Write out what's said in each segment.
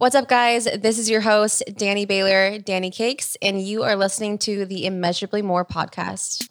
What's up, guys? This is your host, Danny Baylor, Danny Cakes, and you are listening to the Immeasurably More podcast.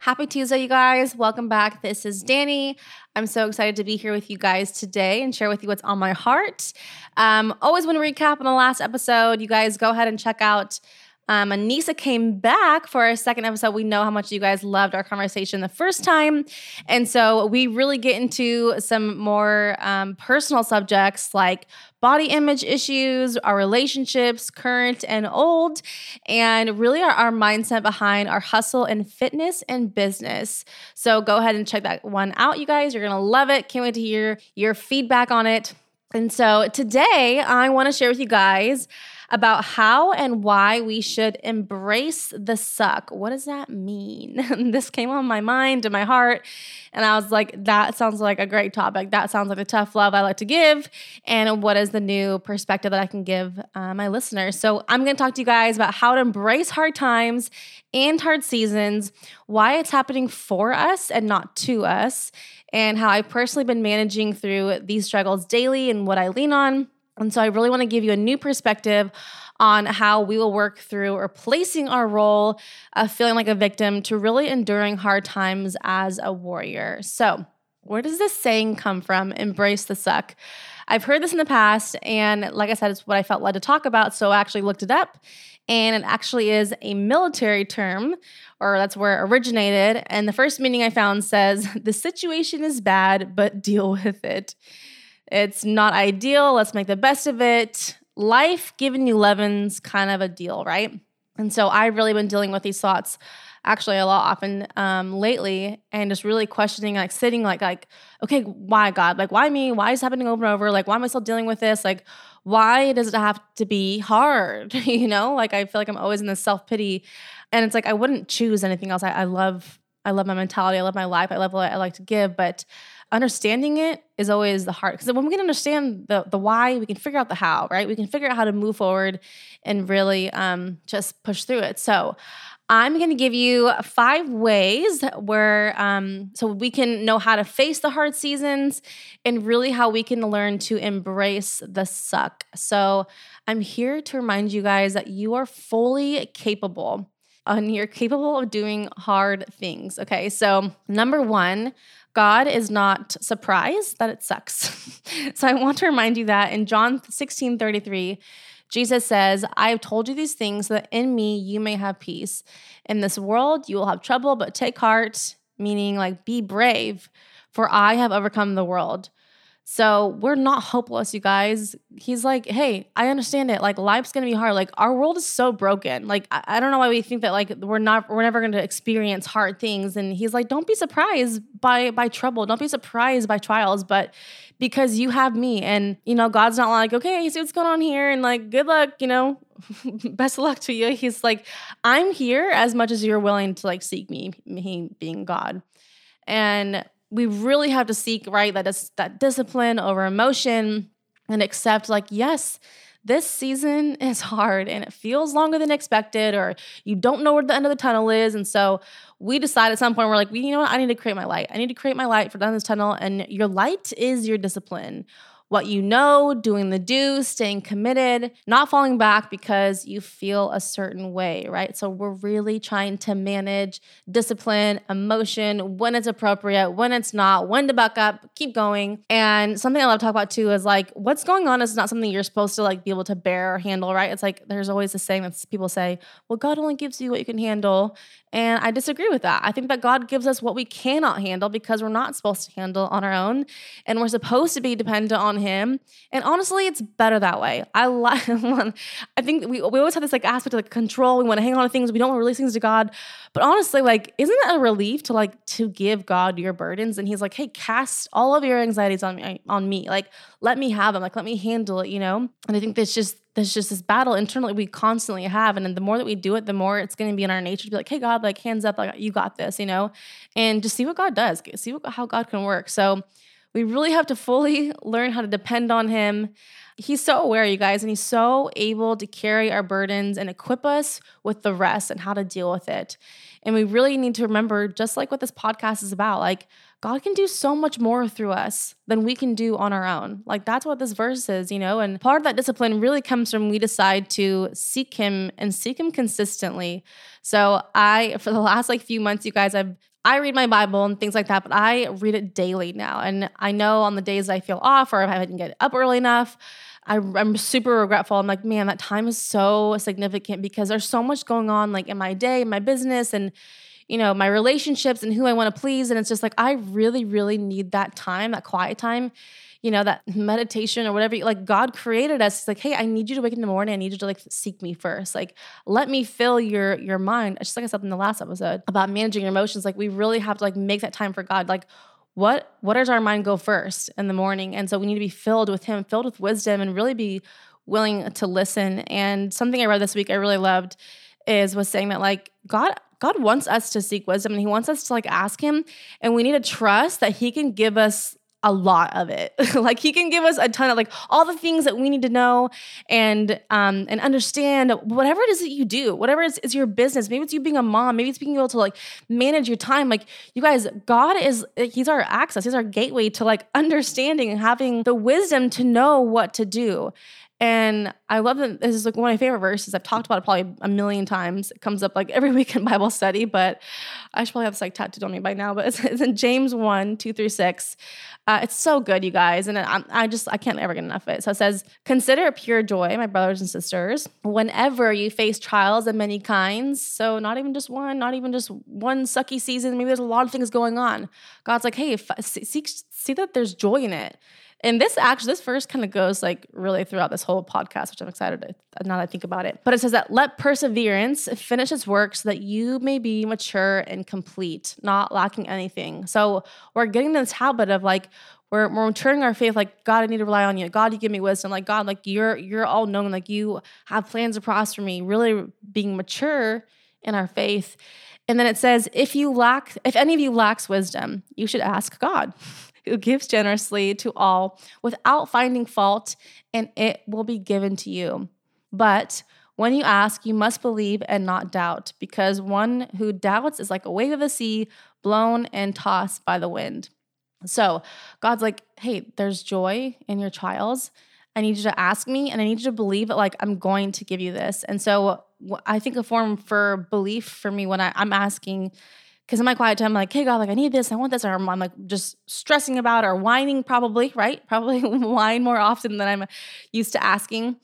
Happy Tuesday, you guys. Welcome back. This is Danny. I'm so excited to be here with you guys today and share with you what's on my heart. Um, always want to recap on the last episode. You guys go ahead and check out um, Anissa came back for our second episode. We know how much you guys loved our conversation the first time. And so we really get into some more um, personal subjects like body image issues, our relationships, current and old, and really our, our mindset behind our hustle and fitness and business. So go ahead and check that one out, you guys. You're going to love it. Can't wait to hear your feedback on it. And so today I want to share with you guys about how and why we should embrace the suck. What does that mean? this came on my mind and my heart. And I was like, that sounds like a great topic. That sounds like the tough love I like to give. And what is the new perspective that I can give uh, my listeners? So I'm going to talk to you guys about how to embrace hard times and hard seasons, why it's happening for us and not to us, and how I've personally been managing through these struggles daily and what I lean on and so I really want to give you a new perspective on how we will work through replacing our role of feeling like a victim to really enduring hard times as a warrior. So, where does this saying come from? Embrace the suck. I've heard this in the past, and like I said, it's what I felt led to talk about. So I actually looked it up, and it actually is a military term, or that's where it originated. And the first meaning I found says, The situation is bad, but deal with it. It's not ideal. Let's make the best of it. Life giving you lemons, kind of a deal, right? And so I've really been dealing with these thoughts actually a lot often um, lately and just really questioning like sitting like like okay why god? Like why me? Why is happening over and over? Like why am i still dealing with this? Like why does it have to be hard? You know like i feel like i'm always in this self-pity and it's like i wouldn't choose anything else. I, I love i love my mentality. I love my life. I love what i like to give. But understanding it is always the hard because when we can understand the the why we can figure out the how right? We can figure out how to move forward and really um, just push through it. So i'm going to give you five ways where um, so we can know how to face the hard seasons and really how we can learn to embrace the suck. So i'm here to remind you guys that you are fully capable and you're capable of doing hard things. Okay, so number one, God is not surprised that it sucks. so I want to remind you that in John 16 33, Jesus says, I have told you these things that in me you may have peace. In this world you will have trouble, but take heart, meaning like be brave, for I have overcome the world. So we're not hopeless, you guys. He's like, hey, I understand it. Like life's gonna be hard. Like our world is so broken. Like I, I don't know why we think that like we're not we're never gonna experience hard things. And he's like, don't be surprised by by trouble. Don't be surprised by trials, but because you have me. And you know, God's not like, okay, you see what's going on here, and like good luck, you know, best of luck to you. He's like, I'm here as much as you're willing to like seek me, me being God. And we really have to seek right that is that discipline over emotion and accept like yes this season is hard and it feels longer than expected or you don't know where the end of the tunnel is. And so we decide at some point we're like you know what? I need to create my light. I need to create my light for down this tunnel. And your light is your discipline what you know, doing the do, staying committed, not falling back because you feel a certain way, right? So we're really trying to manage discipline, emotion, when it's appropriate, when it's not, when to buck up, keep going. And something I love to talk about too is like what's going on is not something you're supposed to like be able to bear or handle, right? It's like there's always this saying that people say, well, God only gives you what you can handle. And I disagree with that. I think that God gives us what we cannot handle because we're not supposed to handle on our own. And we're supposed to be dependent on Him. And honestly, it's better that way. I like, I think we, we always have this like aspect of like control. We want to hang on to things. We don't want to release things to God. But honestly, like, isn't it a relief to like to give God your burdens? And He's like, hey, cast all of your anxieties on me, on me. Like, let me have them. Like, let me handle it, you know? And I think that's just there's just this battle internally we constantly have. And the more that we do it, the more it's going to be in our nature to be like, hey, God, like hands up, like you got this, you know? And just see what God does, see what, how God can work. So we really have to fully learn how to depend on Him. He's so aware, you guys, and he's so able to carry our burdens and equip us with the rest and how to deal with it. And we really need to remember, just like what this podcast is about, like God can do so much more through us than we can do on our own. Like that's what this verse is, you know? And part of that discipline really comes from we decide to seek him and seek him consistently. So I for the last like few months you guys I've I read my Bible and things like that, but I read it daily now. And I know on the days I feel off or if I didn't get up early enough, I, am super regretful. I'm like, man, that time is so significant because there's so much going on, like in my day, in my business, and you know, my relationships and who I want to please. And it's just like I really, really need that time, that quiet time you know, that meditation or whatever, like God created us. It's like, hey, I need you to wake in the morning. I need you to like seek me first. Like, let me fill your your mind. Just like I said in the last episode about managing your emotions. Like, we really have to like make that time for God. Like, what what does our mind go first in the morning? And so we need to be filled with Him, filled with wisdom, and really be willing to listen. And something I read this week I really loved is was saying that like God God wants us to seek wisdom and he wants us to like ask him and we need to trust that he can give us a lot of it. like he can give us a ton of like all the things that we need to know and um and understand whatever it is that you do, whatever is, is your business. Maybe it's you being a mom, maybe it's being able to like manage your time. Like you guys, God is he's our access, he's our gateway to like understanding and having the wisdom to know what to do. And I love that this is like one of my favorite verses. I've talked about it probably a million times. It comes up like every week in Bible study, but I should probably have this like tattooed on me by now. But it's, it's in James 1, 2 through 6. Uh, it's so good, you guys. And I, I just, I can't ever get enough of it. So it says, Consider it pure joy, my brothers and sisters, whenever you face trials of many kinds. So not even just one, not even just one sucky season. Maybe there's a lot of things going on. God's like, hey, see, see that there's joy in it. And this actually, this verse kind of goes like really throughout this whole podcast, which I'm excited to, now that I think about it. But it says that let perseverance finish its work so that you may be mature and complete, not lacking anything. So we're getting this habit of like, we're, we're maturing our faith like god i need to rely on you. God you give me wisdom. Like god like you're you're all known like you have plans across for me really being mature in our faith. And then it says if you lack if any of you lacks wisdom you should ask god who gives generously to all without finding fault, and it will be given to you. But when you ask, you must believe and not doubt, because one who doubts is like a wave of the sea blown and tossed by the wind. So God's like, hey, there's joy in your trials. I need you to ask me and I need you to believe it like I'm going to give you this. And so I think a form for belief for me when I, I'm asking because in my quiet time, I'm like, hey, God, like I need this, I want this, or I'm, I'm like just stressing about or whining, probably, right? Probably whine more often than I'm used to asking.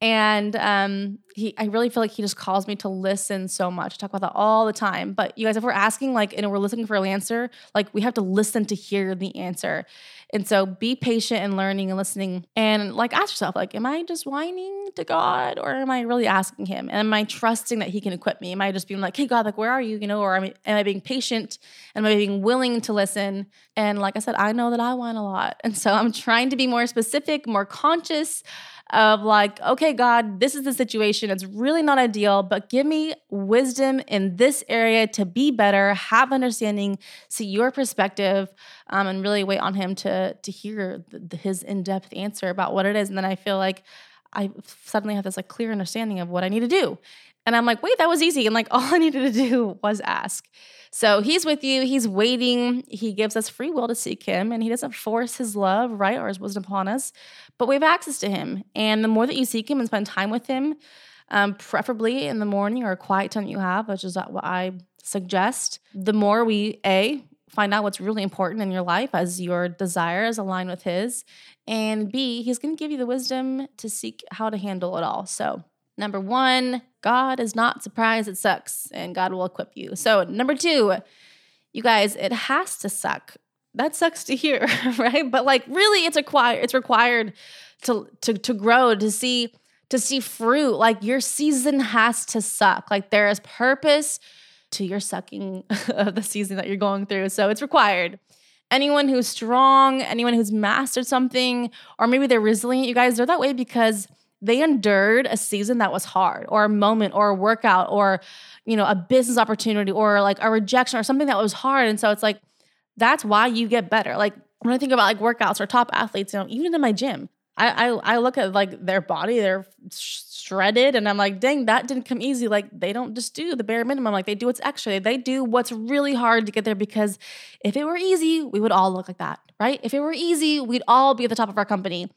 And um, he, I really feel like he just calls me to listen so much. I talk about that all the time. But you guys, if we're asking like, and we're looking for an answer, like we have to listen to hear the answer. And so be patient and learning and listening and like ask yourself, like, am I just whining to God or am I really asking him? And am I trusting that he can equip me? Am I just being like, hey God, like where are you? You know, or am I, am I being patient? Am I being willing to listen? And like I said, I know that I whine a lot. And so I'm trying to be more specific, more conscious of like, okay, God, this is the situation. It's really not ideal, but give me wisdom in this area to be better, have understanding, see your perspective, um, and really wait on Him to to hear the, His in depth answer about what it is. And then I feel like I suddenly have this like clear understanding of what I need to do. And I'm like, wait, that was easy. And like all I needed to do was ask. So he's with you, he's waiting. He gives us free will to seek him, and he doesn't force his love, right, or his wisdom upon us, but we have access to him. And the more that you seek him and spend time with him, um, preferably in the morning or a quiet time that you have, which is what I suggest, the more we, A, find out what's really important in your life as your desires align with his, and B, he's going to give you the wisdom to seek how to handle it all. So, number one, God is not surprised it sucks and God will equip you. So, number two, you guys, it has to suck. That sucks to hear, right? But like really it's required it's required to to to grow, to see to see fruit. Like your season has to suck. Like there is purpose to your sucking of the season that you're going through. So it's required. Anyone who's strong, anyone who's mastered something, or maybe they're resilient, you guys, they're that way because they endured a season that was hard or a moment or a workout or you know a business opportunity or like a rejection or something that was hard and so it's like that's why you get better like when i think about like workouts or top athletes you know even in my gym I, I I look at like their body, they're shredded, and I'm like, dang, that didn't come easy. Like they don't just do the bare minimum. Like they do what's extra. They do what's really hard to get there because if it were easy, we would all look like that, right? If it were easy, we'd all be at the top of our company.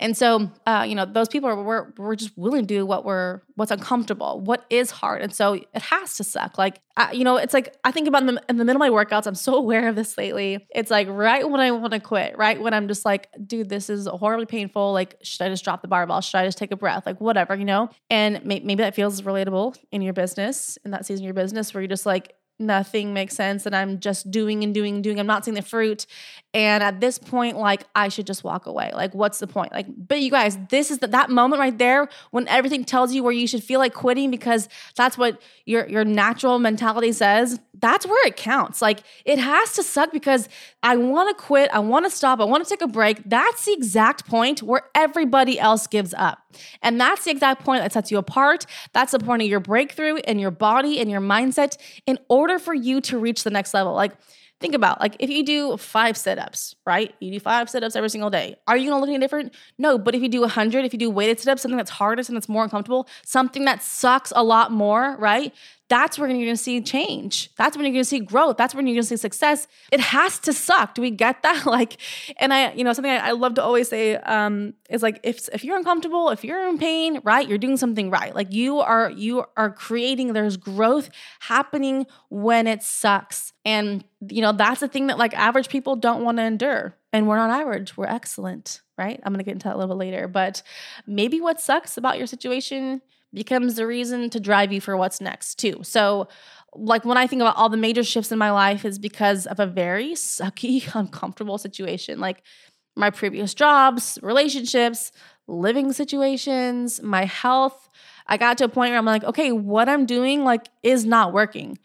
And so, uh, you know, those people are we're, we're just willing to do what we're what's uncomfortable, what is hard, and so it has to suck. Like, uh, you know, it's like I think about in the, in the middle of my workouts. I'm so aware of this lately. It's like right when I want to quit, right when I'm just like, dude, this is horribly painful. Like, should I just drop the barbell? Should I just take a breath? Like, whatever, you know. And may- maybe that feels relatable in your business, in that season of your business, where you're just like, nothing makes sense and I'm just doing and doing and doing. I'm not seeing the fruit. And at this point, like I should just walk away. Like, what's the point? Like, but you guys, this is the, that moment right there when everything tells you where you should feel like quitting because that's what your your natural mentality says. That's where it counts. Like, it has to suck because I want to quit. I want to stop. I want to take a break. That's the exact point where everybody else gives up. And that's the exact point that sets you apart. That's the point of your breakthrough and your body and your mindset in order for you to reach the next level. Like, think about like if you do five sit-ups right? You do five sit-ups every single day. Are you to look any different? No but if you do 100 if you do weighted sit-ups something that's harder something that's more uncomfortable something that sucks a lot more right that's when you're gonna see change. That's when you're gonna see growth. That's when you're gonna see success. It has to suck. Do we get that? Like, and I, you know, something I, I love to always say um, is like, if if you're uncomfortable, if you're in pain, right, you're doing something right. Like you are you are creating. There's growth happening when it sucks, and you know that's the thing that like average people don't want to endure. And we're not average. We're excellent, right? I'm gonna get into that a little bit later. But maybe what sucks about your situation becomes the reason to drive you for what's next too. So like when I think about all the major shifts in my life is because of a very sucky, uncomfortable situation. Like my previous jobs, relationships, living situations, my health. I got to a point where I'm like, okay, what I'm doing like is not working.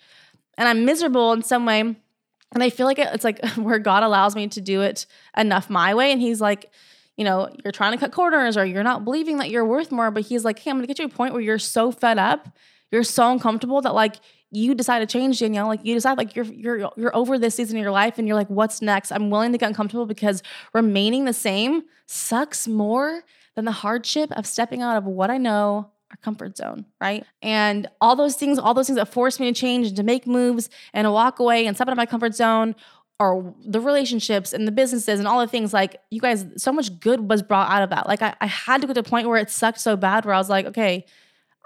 And I'm miserable in some way. And I feel like it's like where God allows me to do it enough my way. And He's like, you know, you're trying to cut corners or you're not believing that you're worth more. But he's like, hey, I'm gonna get you to a point where you're so fed up, you're so uncomfortable that like you decide to change, Danielle. Like you decide like you're you're you're over this season of your life and you're like, what's next? I'm willing to get uncomfortable because remaining the same sucks more than the hardship of stepping out of what I know our comfort zone, right? And all those things, all those things that force me to change and to make moves and to walk away and step out of my comfort zone or the relationships and the businesses and all the things like you guys so much good was brought out of that. Like i, I had to get to a point where it sucked so bad where i was like okay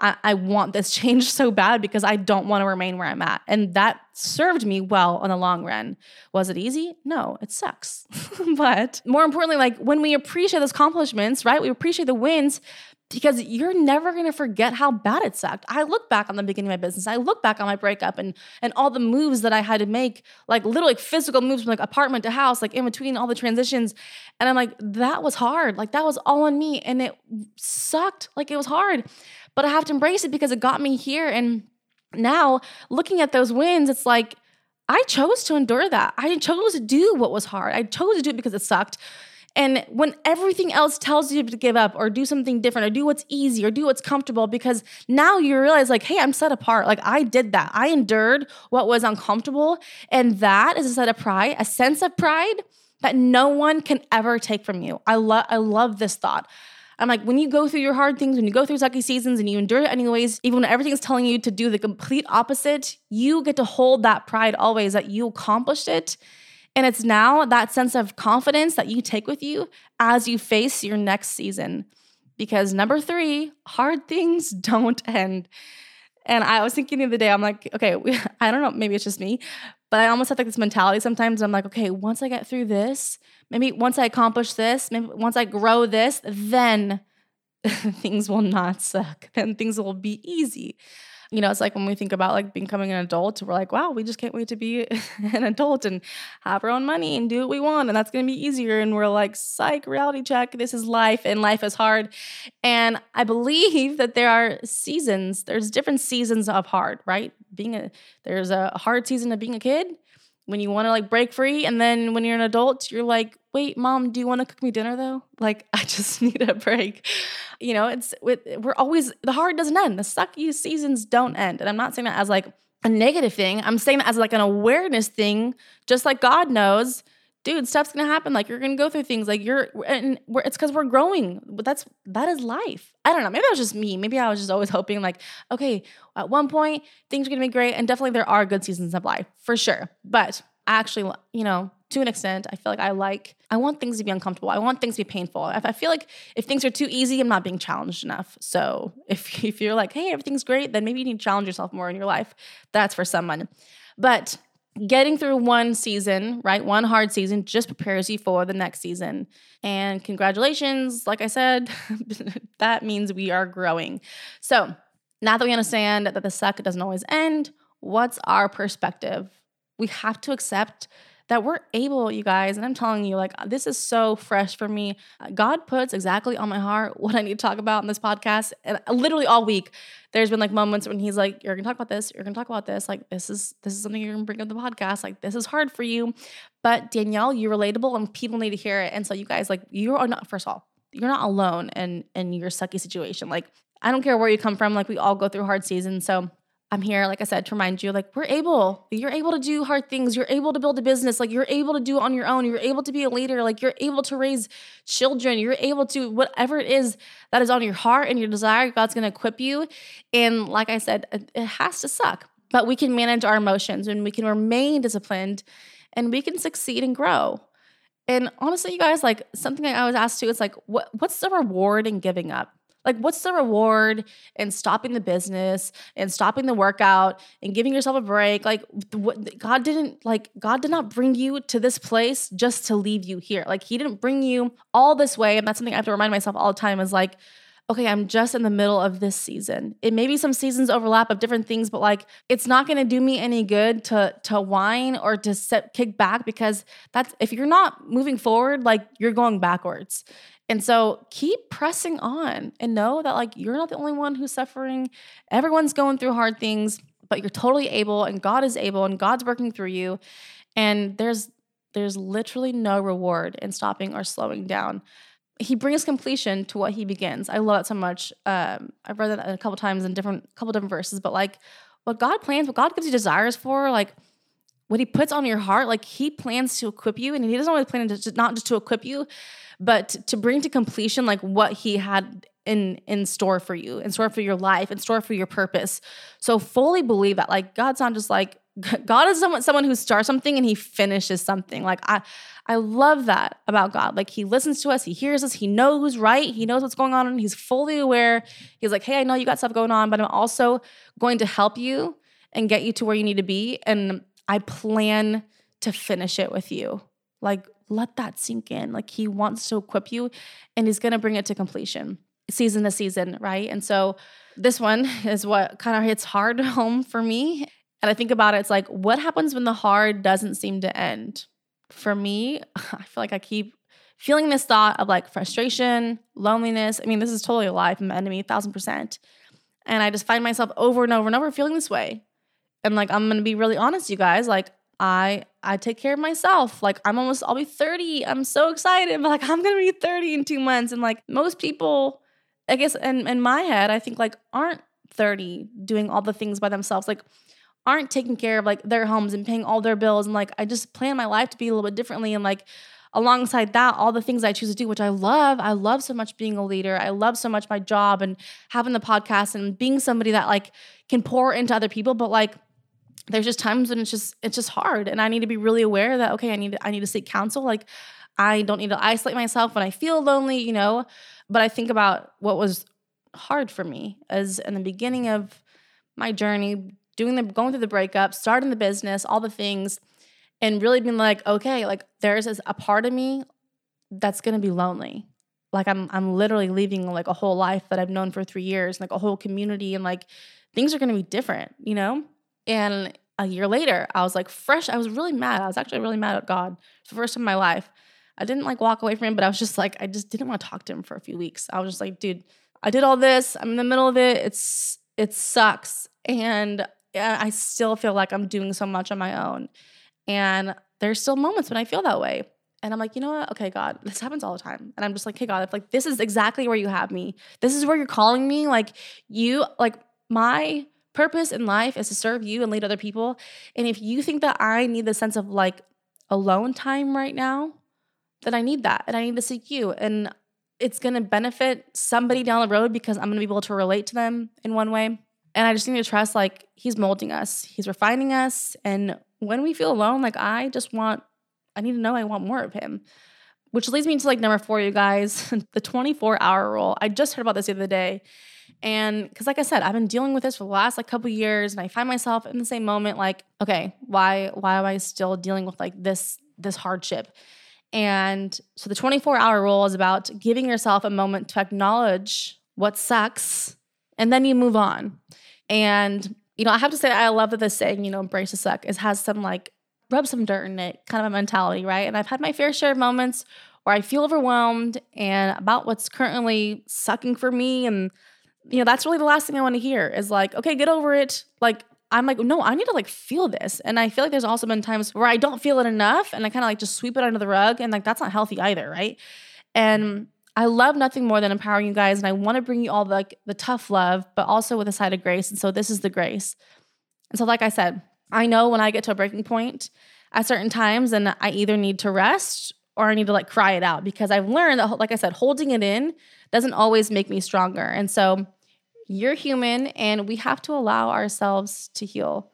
I, I want this change so bad because i don't want to remain where i'm at. And that served me well on the long run. Was it easy? No it sucks. But more importantly like when we appreciate those accomplishments right we appreciate the wins because you're never going to forget how bad it sucked. I look back on the beginning of my business. I look back on my breakup and and all the moves that I had to make, like literally like physical moves from like apartment to house, like in between all the transitions. And I'm like, that was hard. Like that was all on me and it sucked. Like it was hard. But I have to embrace it because it got me here and now looking at those wins, it's like I chose to endure that. I chose to do what was hard. I chose to do it because it sucked. And when everything else tells you to give up or do something different or do what's easy or do what's comfortable, because now you realize, like, hey, I'm set apart. Like, I did that. I endured what was uncomfortable. And that is a set of pride, a sense of pride that no one can ever take from you. I love I love this thought. I'm like, when you go through your hard things, when you go through sucky seasons and you endure it anyways, even when everything's telling you to do the complete opposite, you get to hold that pride always that you accomplished it and it's now that sense of confidence that you take with you as you face your next season. Because number three, hard things don't end. And I was thinking the other day, I'm like, okay, I don't know, maybe it's just me, but I almost have like this mentality sometimes. I'm like, okay, once I get through this, maybe once I accomplish this, maybe once I grow this, then things will not suck. Then things will be easy you know, it's like when we think about like becoming an adult, we're like, wow, we just can't wait to be an adult and have our own money and do what we want. And that's going to be easier. And we're like, psych, reality check. This is life and life is hard. And I believe that there are seasons, there's different seasons of hard, right? Being a, there's a hard season of being a kid when you want to like break free and then when you're an adult you're like wait mom do you want to cook me dinner though? Like i just need a break. You know it's we're always the hard doesn't end. The sucky seasons don't end. And i'm not saying that as like a negative thing. I'm saying that as like an awareness thing just like god knows dude, stuff's gonna happen. Like you're gonna go through things. Like you're, and it's because we're growing. But that's that is life. I don't know. Maybe that was just me. Maybe I was just always hoping, like, okay, at one point things are gonna be great, and definitely there are good seasons of life for sure. But actually, you know, to an extent, I feel like I like. I want things to be uncomfortable. I want things to be painful. If I feel like if things are too easy, I'm not being challenged enough. So if if you're like, hey, everything's great, then maybe you need to challenge yourself more in your life. That's for someone. But getting through one season, right? One hard season just prepares you for the next season. And congratulations, like I said, that means we are growing. So now that we understand that the suck doesn't always end, what's our perspective? We have to accept that we're able, you guys, and I'm telling you, like, this is so fresh for me. God puts exactly on my heart what I need to talk about in this podcast. And literally all week, there's been like moments when he's like, You're gonna talk about this, you're gonna talk about this. Like, this is this is something you're gonna bring up the podcast. Like, this is hard for you. But Danielle, you're relatable and people need to hear it. And so you guys, like, you are not, first of all, you're not alone in in your sucky situation. Like, I don't care where you come from, like we all go through hard seasons. So I'm here, like I said, to remind you, like, we're able. You're able to do hard things. You're able to build a business. Like, you're able to do on your own. You're able to be a leader. Like, you're able to raise children. You're able to, whatever it is that is on your heart and your desire, God's going to equip you. And like I said, it has to suck, but we can manage our emotions and we can remain disciplined and we can succeed and grow. And honestly, you guys, like, something I was asked to, it's like, what, what's the reward in giving up? Like, what's the reward in stopping the business and stopping the workout and giving yourself a break? Like, what, God didn't, like, God did not bring you to this place just to leave you here. Like, He didn't bring you all this way. And that's something I have to remind myself all the time is like, okay, I'm just in the middle of this season. It may be some seasons overlap of different things, but like it's not going to do me any good to to whine or to set, kick back because that's if you're not moving forward, like you're going backwards. And so keep pressing on and know that like you're not the only one who's suffering. Everyone's going through hard things, but you're totally able and God is able and God's working through you. And there's there's literally no reward in stopping or slowing down. He brings completion to what he begins. I love it so much. Um, I've read that a couple times in different couple different verses, but like what God plans, what God gives you desires for, like what he puts on your heart, like he plans to equip you, and he doesn't always plan to not just to equip you, but to bring to completion like what he had in in store for you, in store for your life, in store for your purpose. So fully believe that like God's not just like God is someone someone who starts something and he finishes something. Like I I love that about God. Like he listens to us, he hears us, he knows right, he knows what's going on and he's fully aware. He's like, "Hey, I know you got stuff going on, but I'm also going to help you and get you to where you need to be and I plan to finish it with you." Like let that sink in. Like he wants to equip you and he's going to bring it to completion season to season, right? And so this one is what kind of hits hard home for me. And I think about it, it's like, what happens when the hard doesn't seem to end? For me, I feel like I keep feeling this thought of like frustration, loneliness. I mean, this is totally a lie from the enemy, thousand percent. And I just find myself over and over and over feeling this way. And like, I'm gonna be really honest, you guys. Like, I I take care of myself. Like I'm almost I'll be 30. I'm so excited. But like I'm gonna be 30 in two months. And like most people, I guess in, in my head, I think like aren't 30 doing all the things by themselves. Like aren't taking care of like their homes and paying all their bills. And like I just plan my life to be a little bit differently. And like alongside that, all the things I choose to do, which I love. I love so much being a leader. I love so much my job and having the podcast and being somebody that like can pour into other people. But like there's just times when it's just it's just hard and i need to be really aware that okay i need to, i need to seek counsel like i don't need to isolate myself when i feel lonely you know but i think about what was hard for me as in the beginning of my journey doing the going through the breakup starting the business all the things and really being like okay like there's a part of me that's going to be lonely. Like i'm i'm literally leaving like a whole life that i've known for 3 years like a whole community and like things are going to be different you know and a year later, I was like fresh. I was really mad. I was actually really mad at God. It's the first time in my life. I didn't like walk away from him, but I was just like, I just didn't want to talk to him for a few weeks. I was just like, dude, I did all this. I'm in the middle of it. It's it sucks. And I still feel like I'm doing so much on my own. And there's still moments when I feel that way. And I'm like, you know what? Okay, God, this happens all the time. And I'm just like, hey, God, if like this is exactly where you have me. This is where you're calling me. Like you, like my purpose in life is to serve you and lead other people. And if you think that I need the sense of like alone time right now, then I need that and I need to seek you. And it's going to benefit somebody down the road because I'm going to be able to relate to them in one way. And I just need to trust like he's molding us, he's refining us. And when we feel alone, like I just want, I need to know I want more of him. Which leads me to like number four, you guys, the 24 hour rule. I just heard about this the other day. And because, like I said, I've been dealing with this for the last like couple years, and I find myself in the same moment, like, okay, why, why am I still dealing with like this, this hardship? And so the 24 hour rule is about giving yourself a moment to acknowledge what sucks, and then you move on. And you know, I have to say, I love that this saying, you know, embrace the suck, is has some like rub some dirt in it kind of a mentality, right? And I've had my fair share of moments where I feel overwhelmed and about what's currently sucking for me and you know, that's really the last thing I want to hear is like, okay, get over it. Like, I'm like, no, I need to like feel this. And I feel like there's also been times where I don't feel it enough and I kind of like just sweep it under the rug. And like, that's not healthy either. Right. And I love nothing more than empowering you guys. And I want to bring you all the, like the tough love, but also with a side of grace. And so this is the grace. And so, like I said, I know when I get to a breaking point at certain times and I either need to rest or I need to like cry it out because I've learned that, like I said, holding it in doesn't always make me stronger. And so you're human and we have to allow ourselves to heal.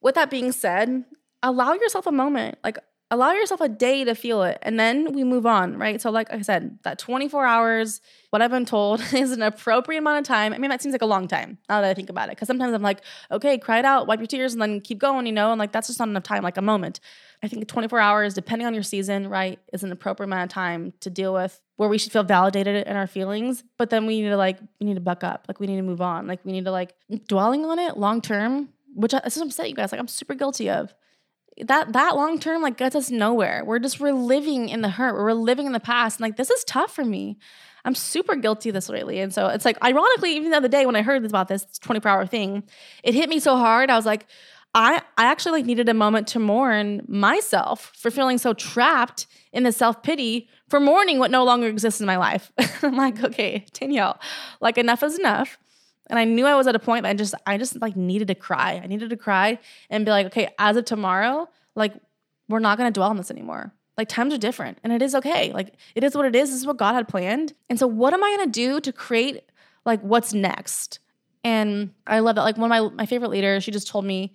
With that being said, allow yourself a moment. Like allow yourself a day to feel it and then we move on, right? So, like I said, that 24 hours, what I've been told is an appropriate amount of time. I mean, that seems like a long time now that I think about it. Cause sometimes I'm like, okay, cry it out, wipe your tears, and then keep going, you know? And like, that's just not enough time, like a moment. I think 24 hours, depending on your season, right, is an appropriate amount of time to deal with where we should feel validated in our feelings. But then we need to like, we need to buck up. Like, we need to move on. Like, we need to like, dwelling on it long term, which I, this is what I'm saying, you guys. Like, I'm super guilty of that that long term like gets us nowhere. We're just we're living in the hurt. We're living in the past. And like this is tough for me. I'm super guilty this lately. And so it's like ironically, even the other day when I heard about this 24 hour thing, it hit me so hard. I was like, I I actually like needed a moment to mourn myself for feeling so trapped in the self-pity for mourning what no longer exists in my life. I'm like, okay, Danielle, like enough is enough. And I knew I was at a point that I just I just like needed to cry. I needed to cry and be like, okay, as of tomorrow, like we're not gonna dwell on this anymore. Like times are different and it is okay. Like it is what it is. This is what God had planned. And so what am I gonna do to create like what's next? And I love that. Like one of my my favorite leaders, she just told me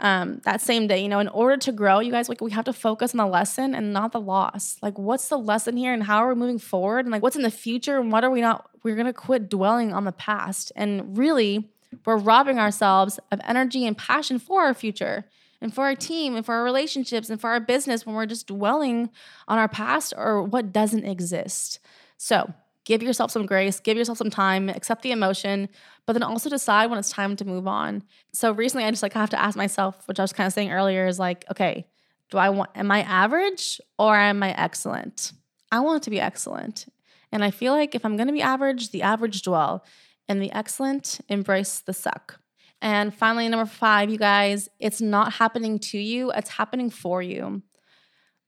um, that same day, you know, in order to grow, you guys, like we have to focus on the lesson and not the loss. Like, what's the lesson here and how are we moving forward? And like, what's in the future and what are we not? We're gonna quit dwelling on the past. And really, we're robbing ourselves of energy and passion for our future and for our team and for our relationships and for our business when we're just dwelling on our past or what doesn't exist. So, give yourself some grace, give yourself some time, accept the emotion, but then also decide when it's time to move on. So recently I just like have to ask myself, which I was kind of saying earlier, is like, okay, do I want am I average or am I excellent? I want to be excellent. And I feel like if I'm gonna be average, the average dwell, and the excellent embrace the suck. And finally, number five, you guys, it's not happening to you, it's happening for you.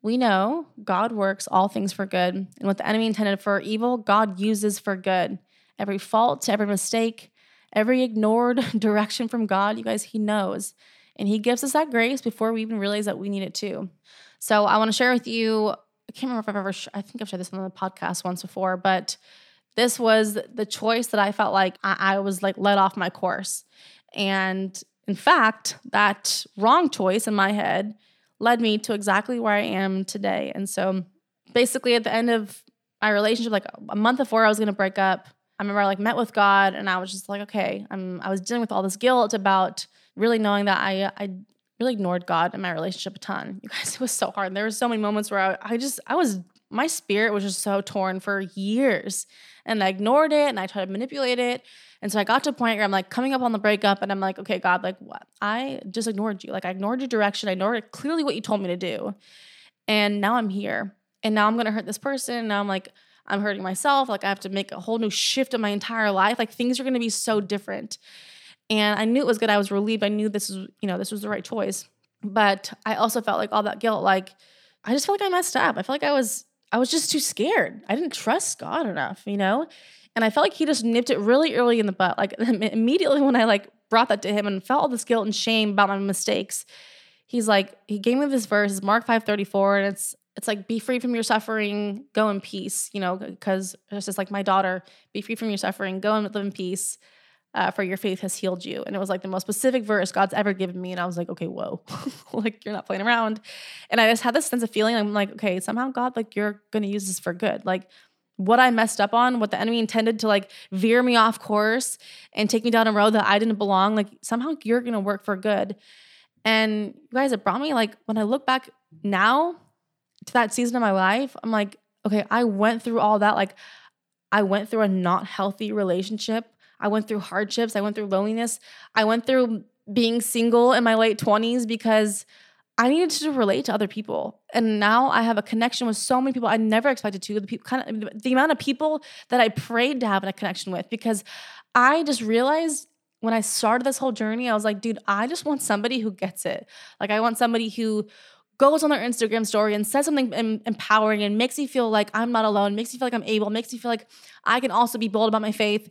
We know God works all things for good, and what the enemy intended for evil, God uses for good. Every fault, every mistake, every ignored direction from God, you guys, He knows. And He gives us that grace before we even realize that we need it too. So I want to share with you, I can't remember if I've ever, I think I've shared this on the podcast once before, but this was the choice that I felt like I, I was like let off my course. And in fact, that wrong choice in my head led me to exactly where I am today. And so basically at the end of my relationship, like a month before I was gonna break up, I remember I like met with God and I was just like, okay, I'm I was dealing with all this guilt about really knowing that I I really ignored God in my relationship a ton. You guys, it was so hard. And there were so many moments where I, I just I was my spirit was just so torn for years. And I ignored it and I tried to manipulate it. And so I got to a point where I'm like coming up on the breakup and I'm like, okay, God, like what? I just ignored you. Like I ignored your direction. I ignored clearly what you told me to do. And now I'm here. And now I'm gonna hurt this person. And now I'm like, I'm hurting myself. Like I have to make a whole new shift in my entire life. Like things are gonna be so different. And I knew it was good. I was relieved. I knew this was, you know, this was the right choice. But I also felt like all that guilt, like I just felt like I messed up. I felt like I was, I was just too scared. I didn't trust God enough, you know? And I felt like he just nipped it really early in the butt. Like immediately when I like brought that to him and felt all this guilt and shame about my mistakes, he's like, he gave me this verse, Mark 5:34, and it's it's like be free from your suffering, go in peace, you know, because it's just like my daughter, be free from your suffering, go and live in peace. Uh, for your faith has healed you. And it was like the most specific verse God's ever given me. And I was like, okay, whoa, like you're not playing around. And I just had this sense of feeling. I'm like, okay, somehow God, like you're to use this for good. Like what I messed up on, what the enemy intended to like veer me off course and take me down a road that I didn't belong, like somehow you're to work for good. And you guys, it brought me like when I look back now to that season of my life, I'm like, okay, I went through all that. Like, I went through a not healthy relationship. I went through hardships. I went through loneliness. I went through being single in my late 20s because I needed to relate to other people. And now I have a connection with so many people I never expected to. The people, kind of the amount of people that I prayed to have a connection with because I just realized when I started this whole journey, I was like, dude, I just want somebody who gets it. Like I want somebody who goes on their Instagram story and says something em- empowering and makes me feel like I'm not alone, makes me feel like I'm able, makes me feel like I can also be bold about my faith.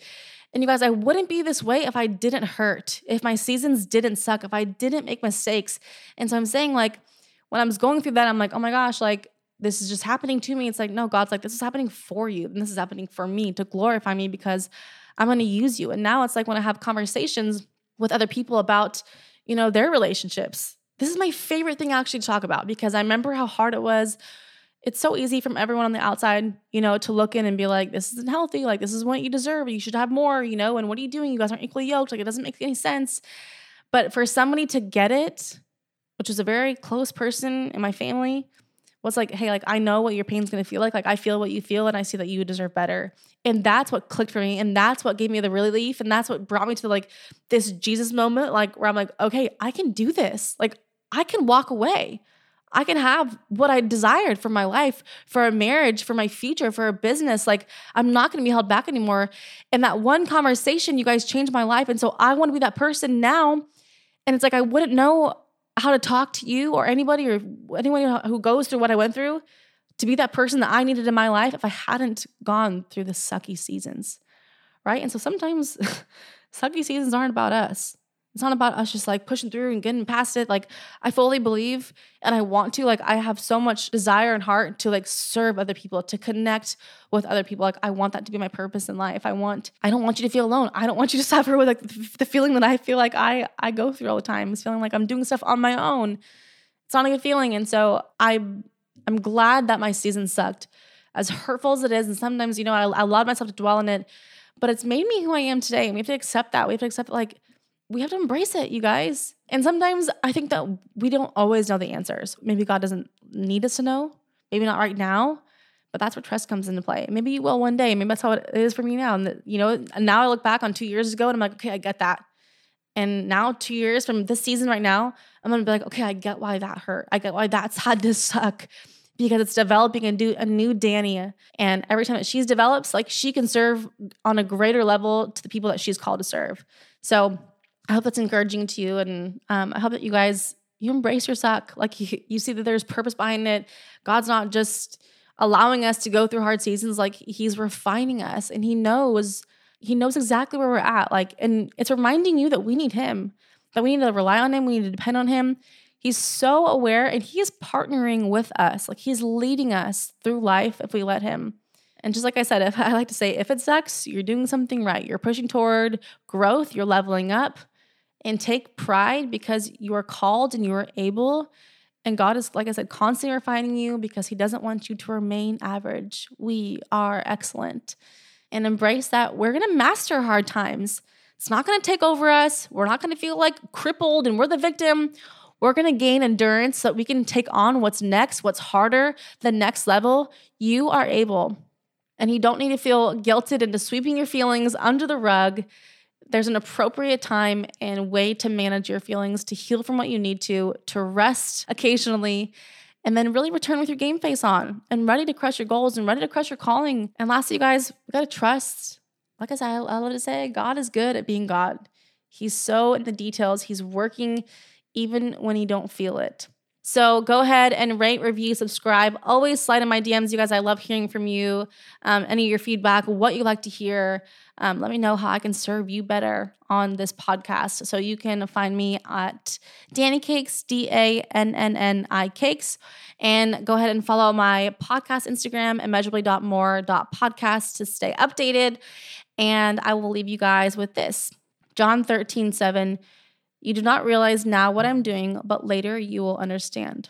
And you guys, I wouldn't be this way if I didn't hurt, if my seasons didn't suck, if I didn't make mistakes. And so I'm saying, like, when I was going through that, I'm like, oh my gosh, like, this is just happening to me. It's like, no, God's like, this is happening for you. And this is happening for me to glorify me because I'm going to use you. And now it's like when I have conversations with other people about, you know, their relationships, this is my favorite thing actually to talk about because I remember how hard it was. It's so easy from everyone on the outside, you know, to look in and be like, this isn't healthy. Like, this is what you deserve. You should have more, you know, and what are you doing? You guys aren't equally yoked. Like, it doesn't make any sense. But for somebody to get it, which was a very close person in my family, was like, hey, like I know what your pain's gonna feel like. Like I feel what you feel, and I see that you deserve better. And that's what clicked for me, and that's what gave me the relief, and that's what brought me to like this Jesus moment, like where I'm like, okay, I can do this. Like I can walk away. I can have what I desired for my life, for a marriage, for my future, for a business. Like, I'm not to be held back anymore. And that one conversation, you guys changed my life. And so I want to be that person now. And it's like, I wouldn't know how to talk to you or anybody or anyone who goes through what I went through to be that person that I needed in my life if I hadn't gone through the sucky seasons. Right. And so sometimes sucky seasons aren't about us. It's not about us just like pushing through and getting past it. Like I fully believe and I want to like I have so much desire and heart to like serve other people, to connect with other people. Like I want that to be my purpose in life. I want I don't want you to feel alone. I don't want you to suffer with like the feeling that I feel like I I go through all the time. It's feeling like I'm doing stuff on my own. It's not a good feeling. And so I I'm glad that my season sucked. As hurtful as it is, and sometimes, you know, I, I allowed myself to dwell in it, but it's made me who I am today. And we have to accept that. We have to accept like we have to embrace it, you guys. And sometimes I think that we don't always know the answers. Maybe God doesn't need us to know, maybe not right now, but that's where trust comes into play. Maybe you will one day. Maybe that's how it is for me now. And, you know, now I look back on two years ago and I'm like, okay, I get that. And now, two years from this season right now, I'm gonna be like, okay, I get why that hurt. I get why that's had to suck because it's developing a new, a new Danny. And every time that she's develops, like she can serve on a greater level to the people that she's called to serve. So I hope that's encouraging to you. And um, I hope that you guys, you embrace your suck. Like you, you see that there's purpose behind it. God's not just allowing us to go through hard seasons. Like he's refining us and he knows, he knows exactly where we're at. Like, and it's reminding you that we need him, that we need to rely on him. We need to depend on him. He's so aware and he is partnering with us. Like he's leading us through life if we let him. And just like I said, if I like to say, if it sucks, you're doing something right. You're pushing toward growth, you're leveling up and take pride because you are called and you are able. And God is, like I said, constantly refining you because He doesn't want you to remain average. We are excellent. And embrace that we're gonna master hard times. It's not gonna take over us. We're not gonna feel like crippled and we're the victim. We're gonna gain endurance so that we can take on what's next, what's harder, the next level. You are able. And you don't need to feel guilted into sweeping your feelings under the rug there's an appropriate time and way to manage your feelings, to heal from what you need to, to rest occasionally, and then really return with your game face on and ready to crush your goals and ready to crush your calling. And lastly, you guys, we gotta trust. Like I said, I love to say, God is good at being God. He's so in the details. He's working even when you don't feel it. So go ahead and rate, review, subscribe. Always slide in my DMs, you guys. I love hearing from you. Um, any of your feedback, what you like to hear. Um, let me know how I can serve you better on this podcast. So you can find me at Danny Cakes, D A N N N I Cakes, and go ahead and follow my podcast Instagram, immeasurably.more.podcast to stay updated. And I will leave you guys with this John 13, 7. You do not realize now what I'm doing, but later you will understand.